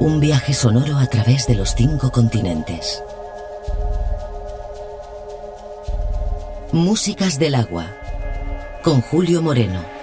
Un viaje sonoro a través de los cinco continentes. Músicas del agua. Con Julio Moreno.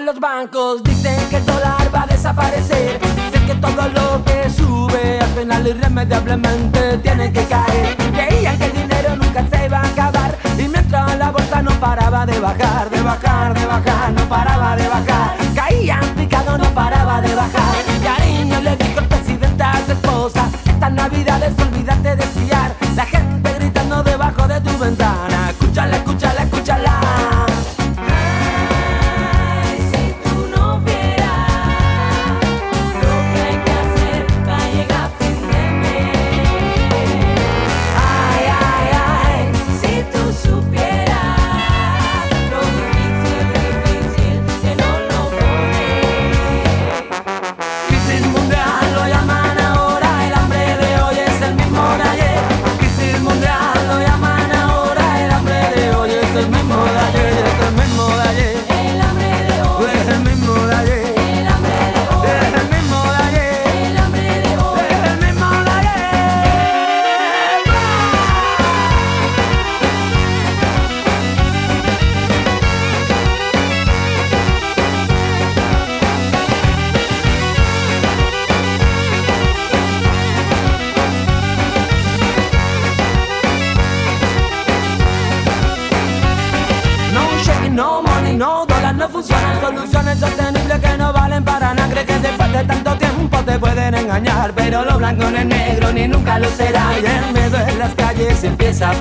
Los bancos dicen que el dólar va a desaparecer. Sé que todo lo que sube al final irremediablemente tiene que caer. Creían que el dinero nunca se iba a acabar. Y mientras la bolsa no paraba de bajar, de bajar, de bajar, no paraba de bajar. Caían picado, no paraba de bajar.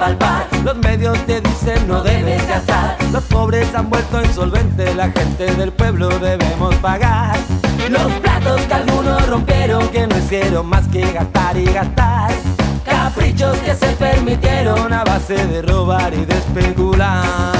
Palpar. Los medios te dicen no debes gastar. Los pobres han vuelto insolventes, la gente del pueblo debemos pagar. Los platos que algunos rompieron que no hicieron más que gastar y gastar. Caprichos que se permitieron a base de robar y de especular.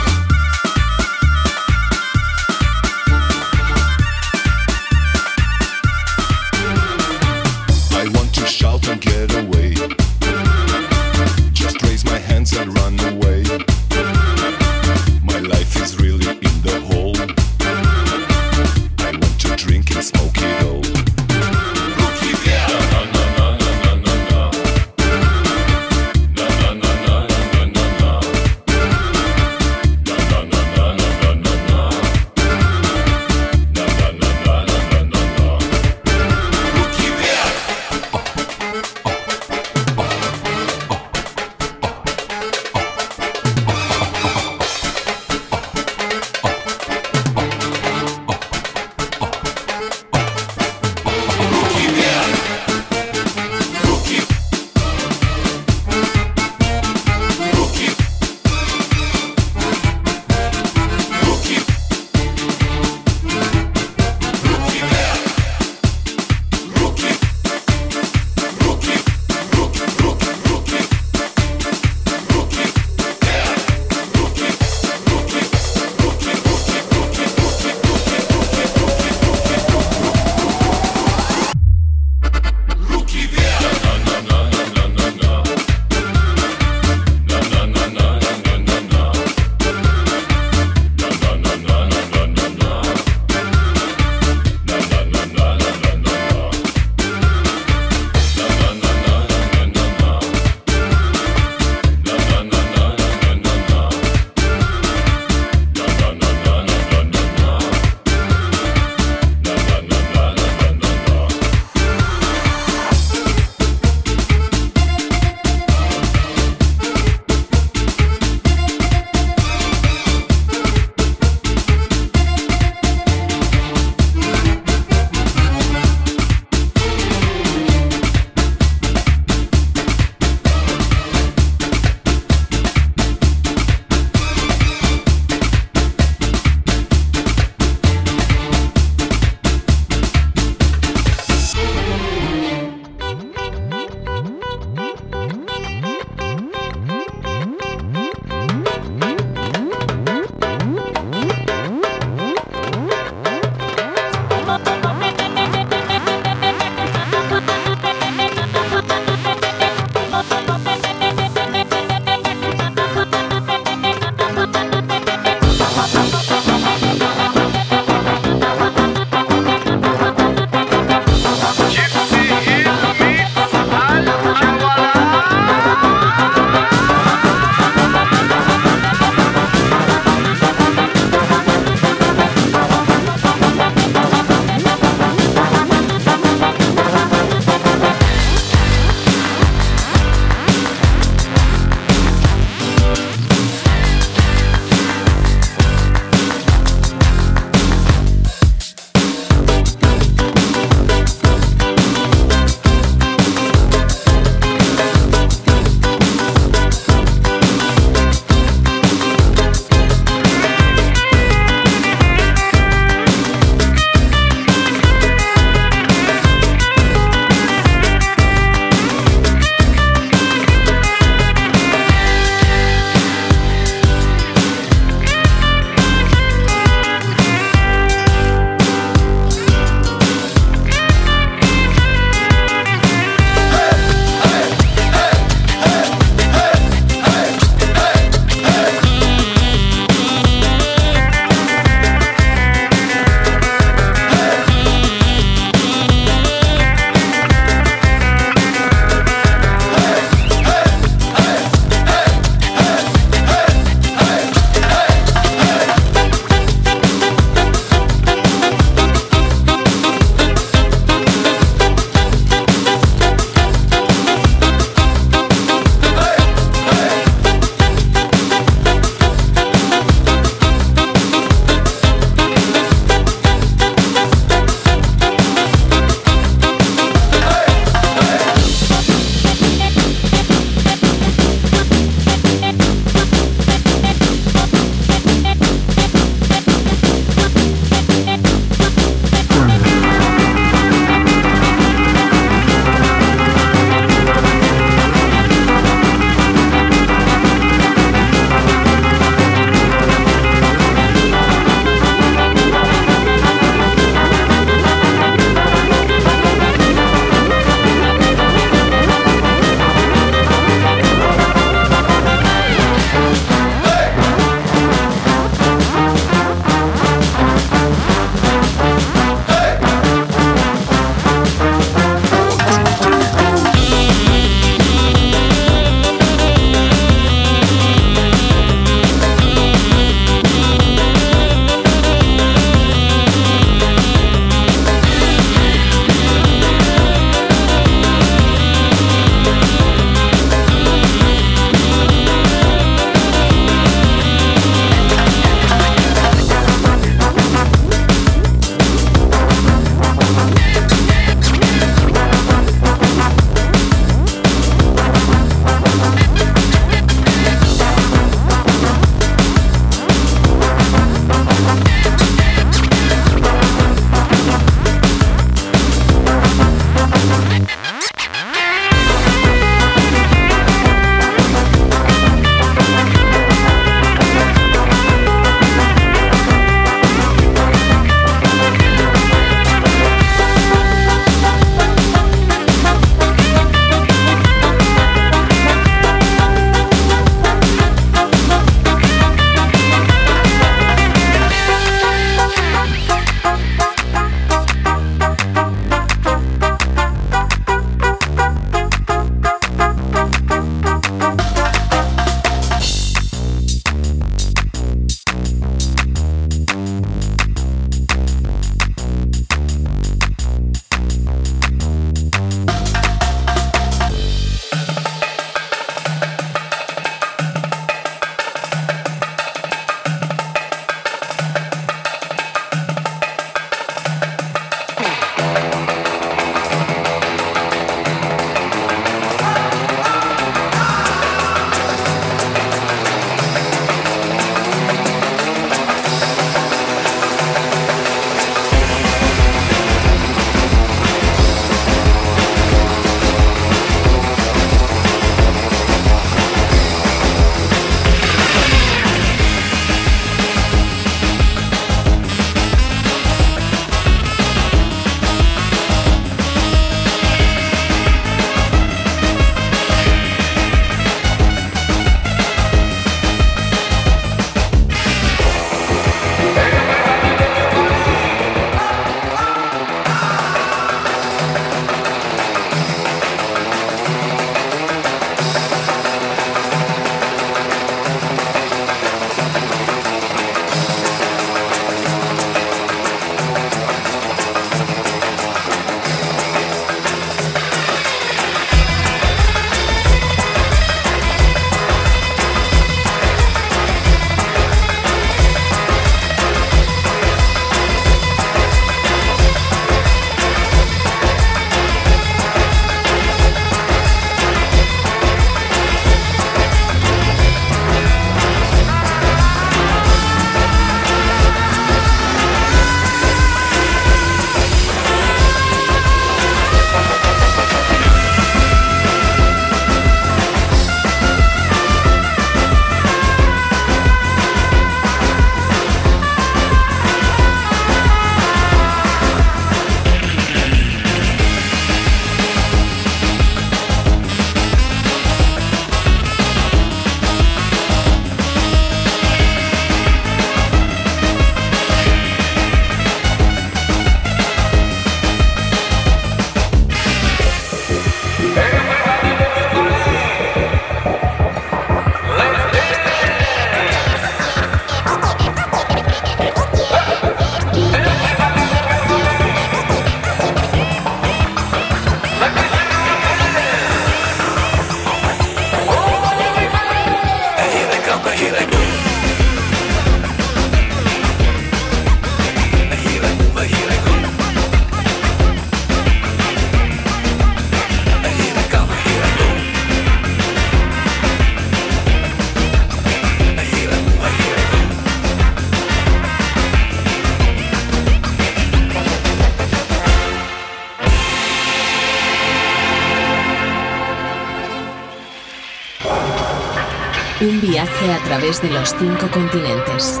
Un viaje a través de los cinco continentes.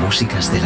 Músicas del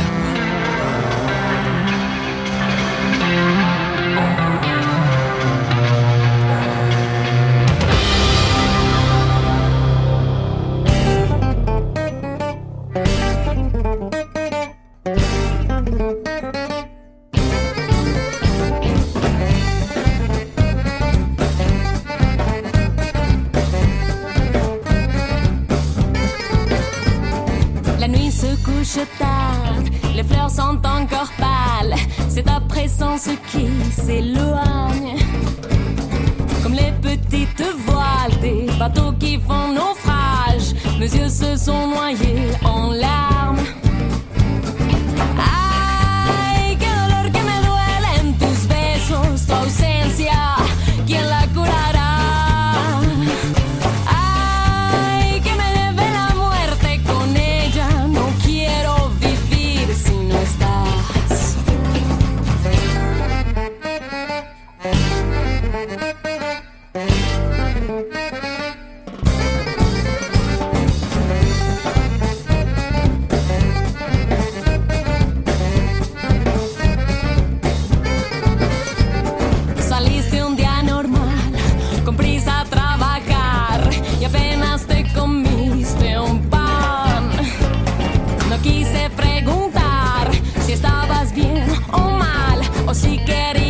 si quieres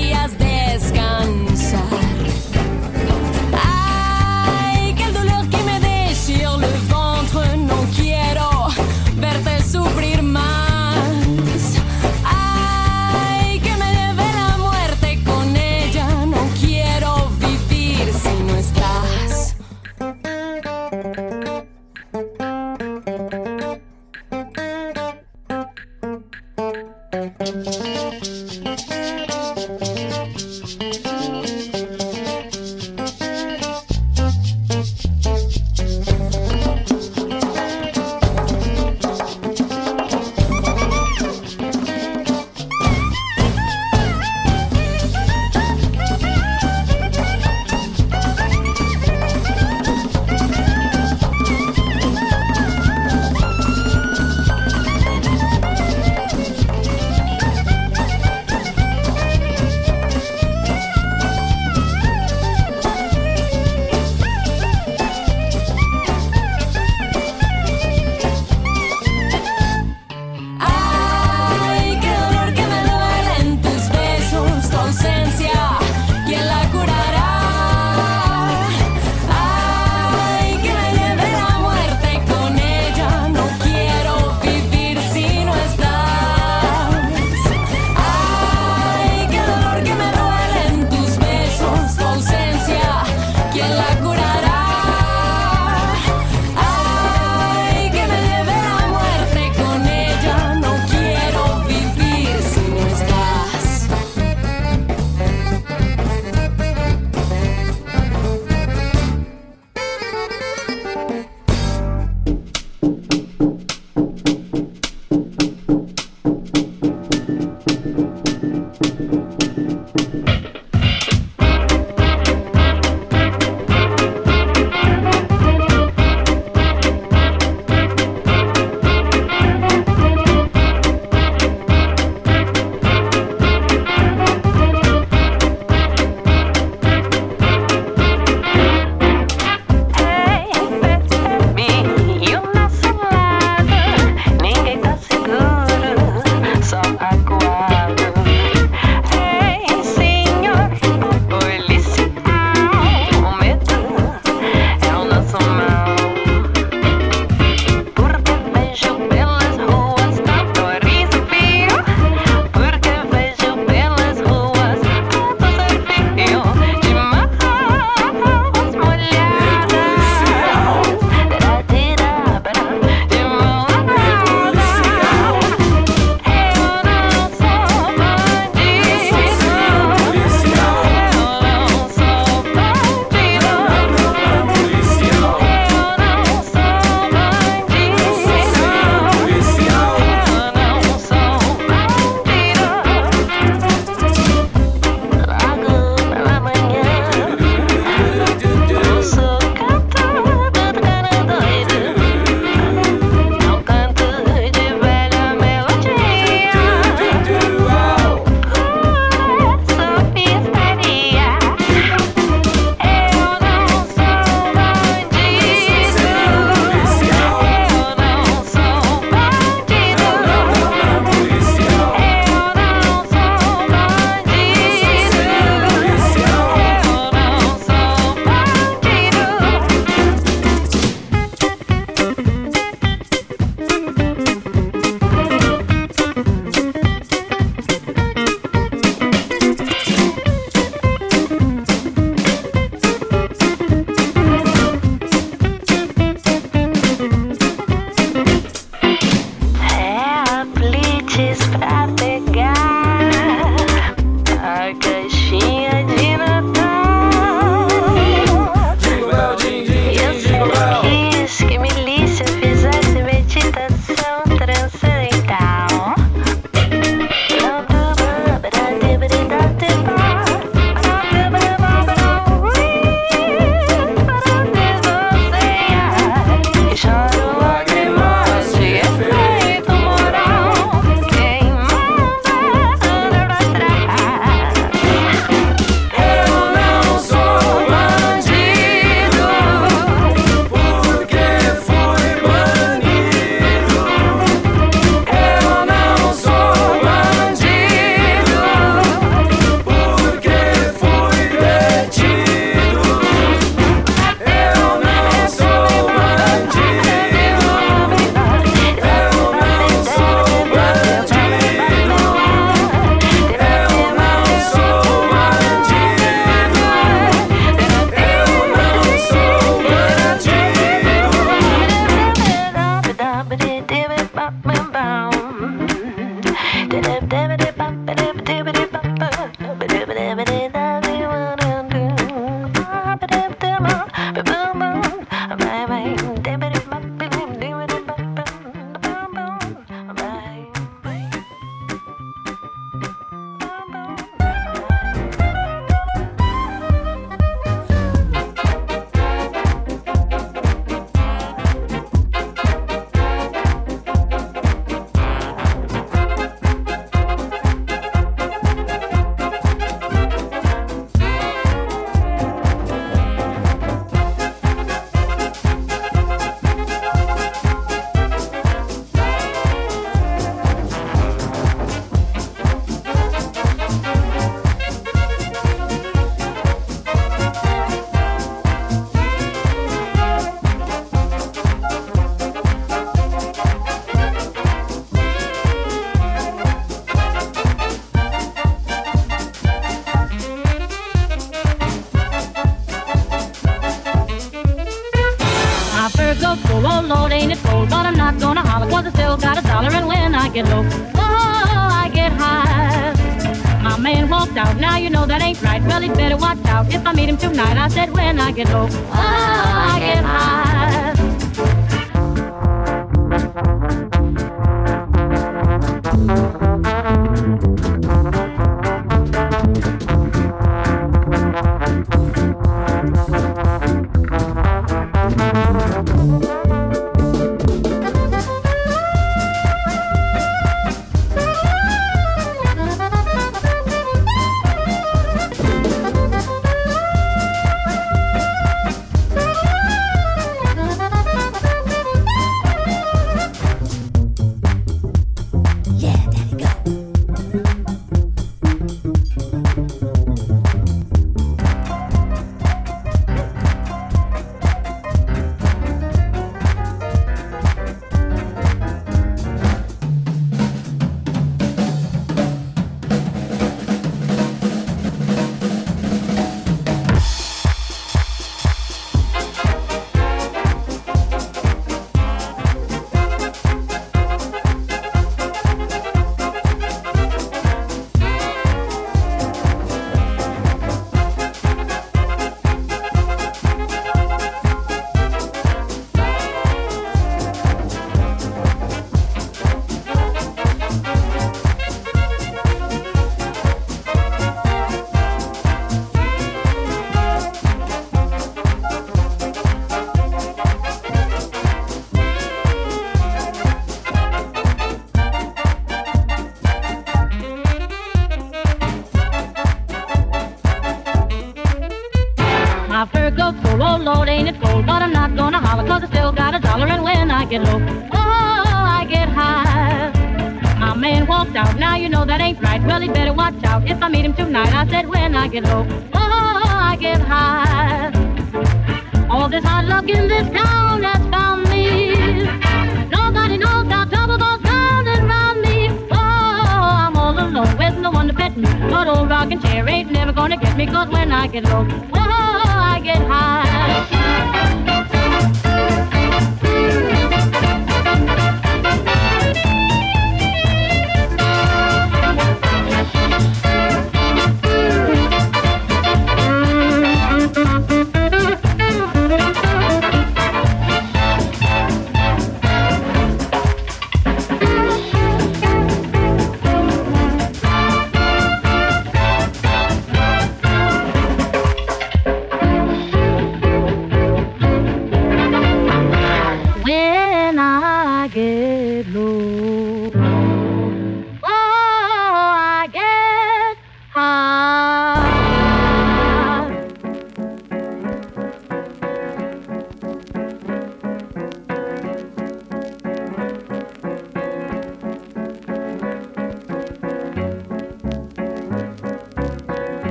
night. I said, when I get home,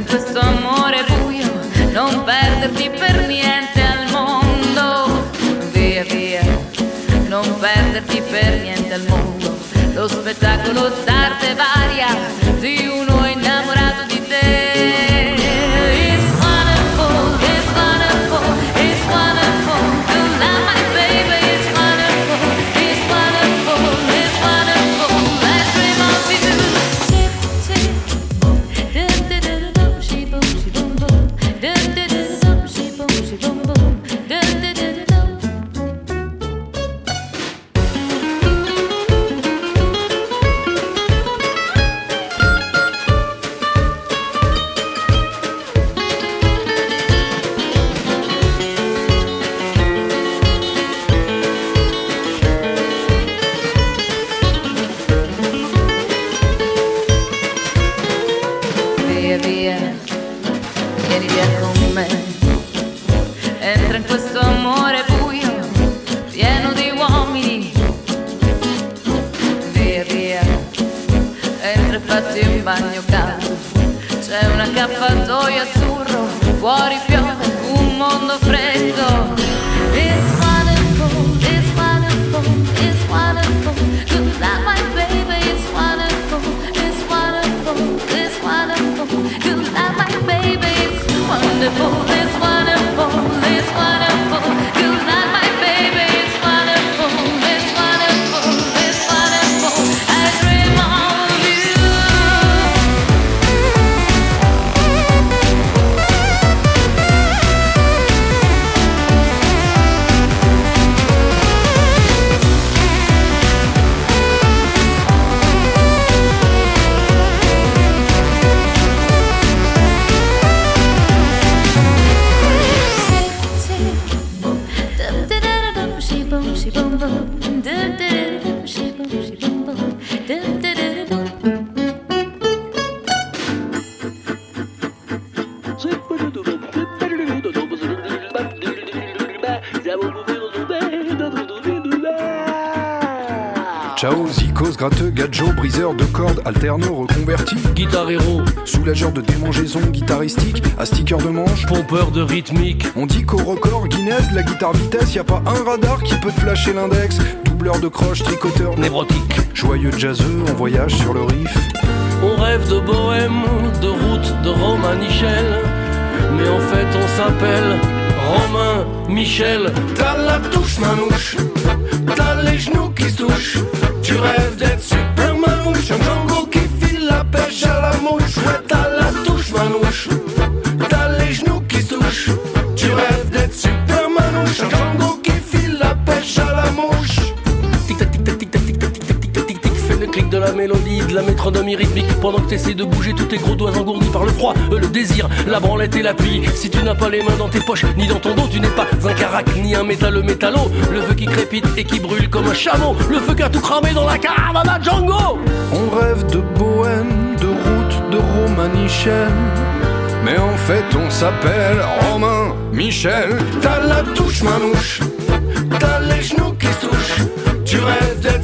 in questo amore buio, non perderti per niente al mondo. Via, via, non perderti per niente al mondo. Lo spettacolo d'arte varia alterno, reconverti, Guitare héros, soulageur de démangeaisons guitaristique, à sticker de manche. pompeur de rythmique, On dit qu'au record Guinness, la guitare vitesse, y a pas un radar qui peut te flasher l'index. Doubleur de croche, tricoteur, névrotique. joyeux jazzeux, en voyage sur le riff. On rêve de bohème, de route, de Romain Michel. Mais en fait, on s'appelle Romain Michel. T'as la touche manouche, t'as les genoux qui se touchent. Tu rêves de la métronomie rythmique. Pendant que t'essaies de bouger tous tes gros doigts engourdis par le froid, euh, le désir, la branlette et l'appui. Si tu n'as pas les mains dans tes poches, ni dans ton dos, tu n'es pas un carac, ni un métalleux métallo. Le feu qui crépite et qui brûle comme un chameau. Le feu qui a tout cramé dans la caravane à Django. On rêve de bohème, de route, de romanichel. Mais en fait, on s'appelle Romain Michel. T'as la touche manouche, t'as les genoux qui se. Tu rêves d'être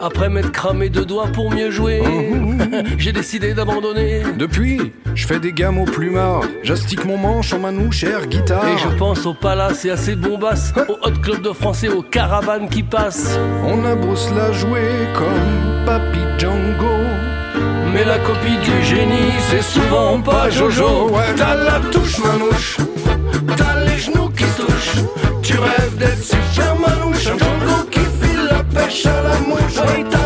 Après m'être cramé deux doigts pour mieux jouer, j'ai décidé d'abandonner. Depuis, je fais des gammes au plumard, j'astique mon manche en manouche air guitare. Et je pense au palace et à ses bombasses, au hot club de français, aux caravanes qui passent. On a beau se la jouer comme Papy Django. Mais la copie du génie, c'est souvent pas Jojo. Ouais, T'as la touche manouche, la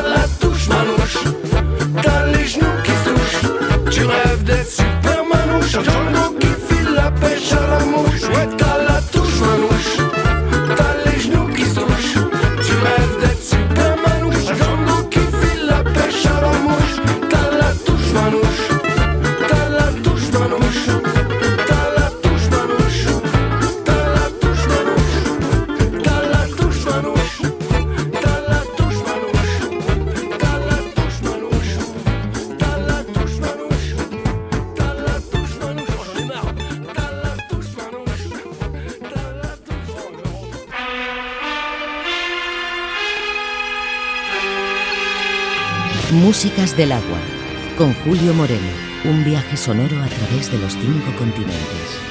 Músicas del agua, con Julio Moreno, un viaje sonoro a través de los cinco continentes.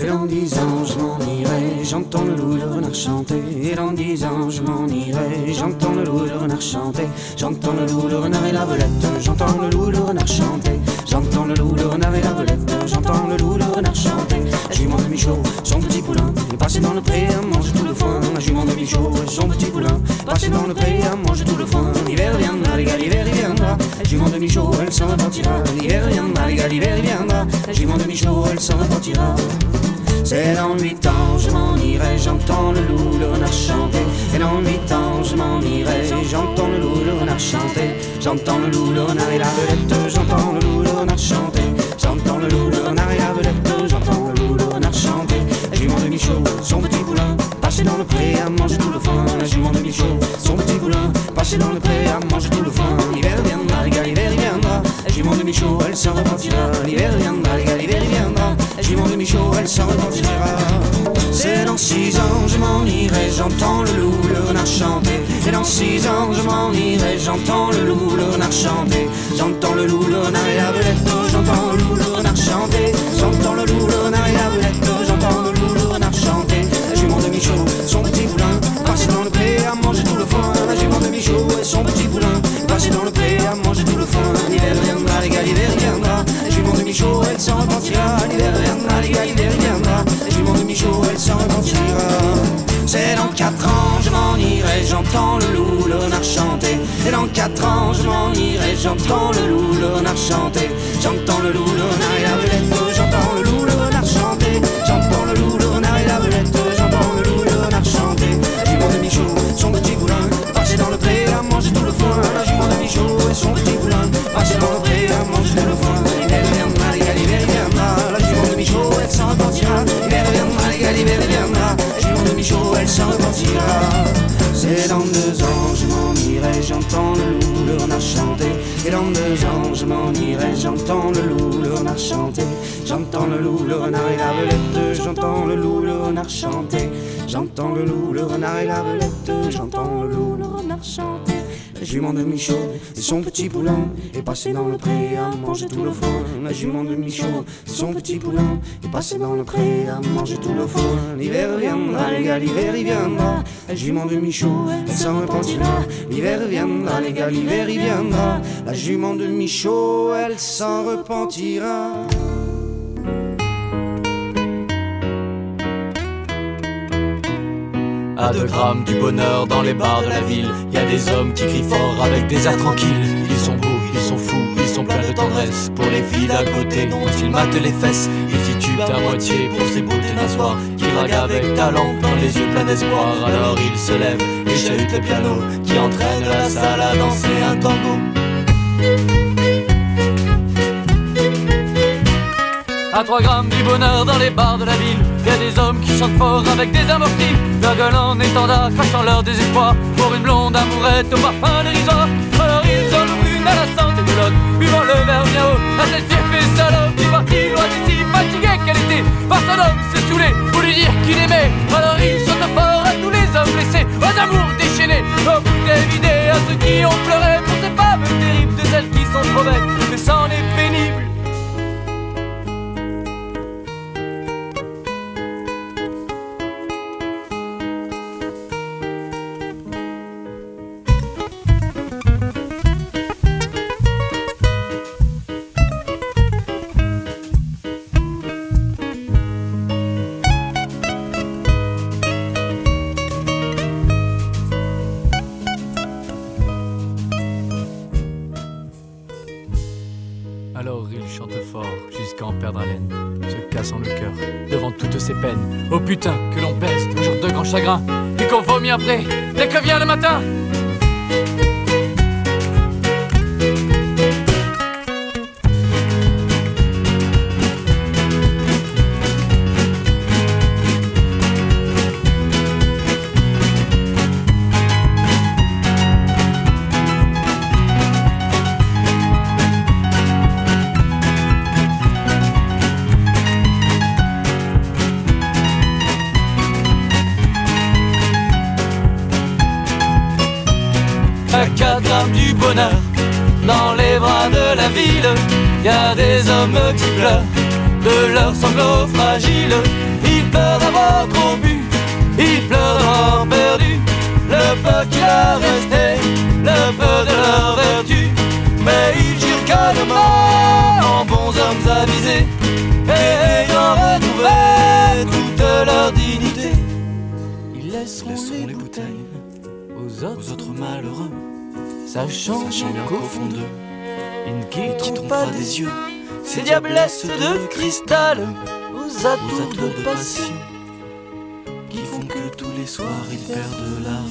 C'est dans dix ans je m'en irai, j'entends le loup le renard chanter. Et dans dix ans je m'en irai, j'entends le loup le renard chanter. J'entends le loup, le renard et la belette, j'entends le loup le renard chanter. J'entends le loup, le renard et la belette, j'entends le loup le renard chanter. La jument de Michaud, son petit poulain, est passé dans le pré à manger tout le foin. La jument de Michaud, son petit poulain, passé dans le pré à manger tout le foin. L'hiver viendra, les gars, l'hiver viendra. La jument de Michaud, elle s'en repartira. L'hiver viendra, les gars, l'hiver viendra. La jument de Michaud, elle s'en repartira. C'est dans huit ans, je m'en irai, j'entends le loup, le renard chanter. Et dans huit ans, je m'en irai, j'entends le loup, le renard chanter. J'entends le loup, le renard et la belette, j'entends le loup, le renard chanter. J'entends le loup, le renard et la belette, j'entends le loup, le renard chanter. La jument de Michaud, son petit passé dans le pré à manger tout le foin. La jument de Michaud, son petit poulain, passé dans le pré à manger tout le foin. L'hiver viendra, les gars, l'hiver viendra. La jument de Michaud, elle s'en repartira. L'hiver viendra, les gars, l'hiver viendra. La jument de Michaud, elle s'en repartira. C'est dans six ans, je m'en irai, j'entends le loup, le renard chanter. C'est dans six ans, je m'en irai, j'entends le loup, le renard chanter. J'entends le loup, le renard et la belette, j'entends le loup, le renard chanter. J'entends le loup, son petit dans le pré à manger tout le foin. L'hiver viendra, les gars, l'hiver viendra. La jument de Michaud, elle s'en repartira. L'hiver viendra, les gars, l'hiver viendra. La jument de Michaud, elle s'en repartira. C'est dans quatre ans, je m'en irai, j'entends le loup, renard chanter. C'est dans quatre ans, je m'en irai, j'entends le loup, renard chanter. J'entends le loup, renard et la belette, j'entends le loup, renard chanter. J'entends le loup, J'entends le loup, le renard et la belette, j'entends le loup, le renard chanter. La jument de Michaud et son petit poulain est passé dans le pré à manger tout le foin. La jument de Michaud et son petit poulain est passé dans le pré à manger tout le foin. L'hiver viendra, les gars, l'hiver il viendra. La jument de Michaud, elle s'en repentira. L'hiver viendra, les gars, l'hiver il viendra. La jument de Michaud, elle s'en repentira. À deux grammes du bonheur dans les bars de la ville, y a des hommes qui crient fort avec des airs tranquilles. Ils sont beaux, ils sont fous, ils sont pleins de tendresse. Pour les filles d'à côté, dont ils matent les fesses, ils titubent à moitié pour ces beautés soir. Qui draguent avec talent, dans les yeux pleins d'espoir. Alors ils se lèvent et chahutent le piano, qui entraîne la salle à danser un tango. À 3 grammes du bonheur dans les bars de la ville. Y a des hommes qui chantent fort avec des amortis. Leur gueule en étendard, crachant leur désespoir. Pour une blonde amourette au parfum dérisoire Alors ils en ouvrent une à la santé de l'autre. Buvant le verre bien haut. À cette fée salope Qui partit loin d'ici, fatiguée qu'elle était. Par son homme se saouler pour lui dire qu'il aimait. Alors ils chantent fort à tous les hommes blessés. Aux amours déchaînés, aux bouteilles vidées À ceux qui ont pleuré pour ces femmes terribles De celles qui sont trop bêtes, mais c'en est pénible dès que vient le matin. Sanglots fragiles. Ils pleurent d'avoir trop bu, ils pleurent d'avoir perdu le peu qui leur restait, le peu de leur vertu. Mais ils jurent calmement en bons hommes avisés, et ayant retrouvé toute leur dignité, ils laisseront, les bouteilles aux autres, malheureux, sachant, bien qu'au fond d'eux, ils ne quitteront pas des yeux ces diablesses de cristal aux atours de passion qui font que tous les soirs ils perdent la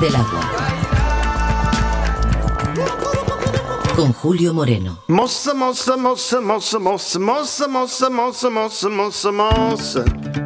Del agua. Con Julio Moreno. Moza, moza, moza, moza, moza, moza, moza, moza, moza, moza, moza.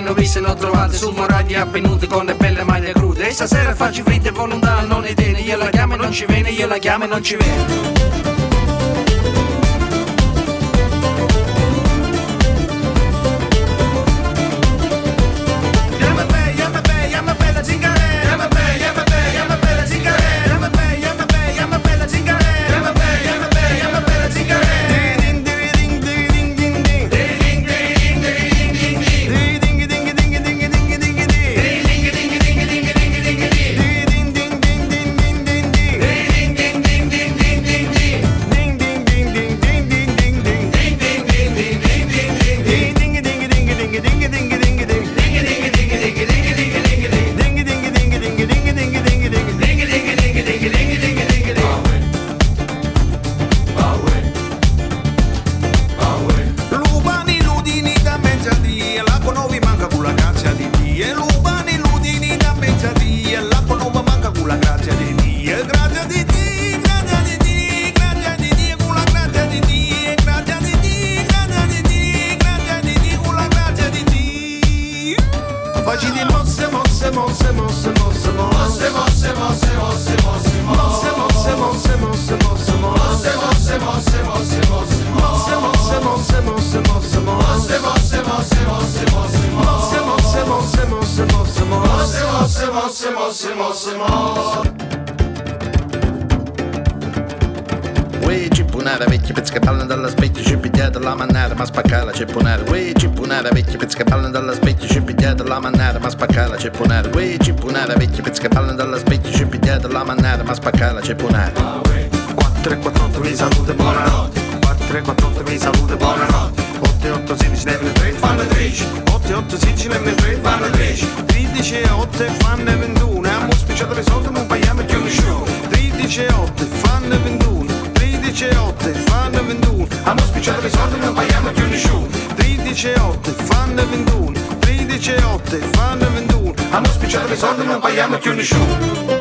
Non vi se ne trovate Sul moragli appenuti con le belle maglie crude. E stasera faccio fritte volontà non ne tiene Io la chiamo e non ci viene, io la chiamo e non ci viene la mannara, ma spaccala, cippunare. 4 e 4 8 vi salute buonanotte. 4 e 4 8 vi salute buonanotte. 8 e 8 16 nemmeno 3 fanno 13 8 e 8 16 nemmeno 3 fanno 13 13 e 8 fanno 21 e abbiamo spicciato le soldi non paghiamo più nessuno 13 e 8 fanno 21 13 e 8 fanno 21 abbiamo spicciato le soldi non paghiamo più nessuno 13 e 8 fanno 21 13 e 8 fanno 21 abbiamo spicciato le soldi non paghiamo più nessuno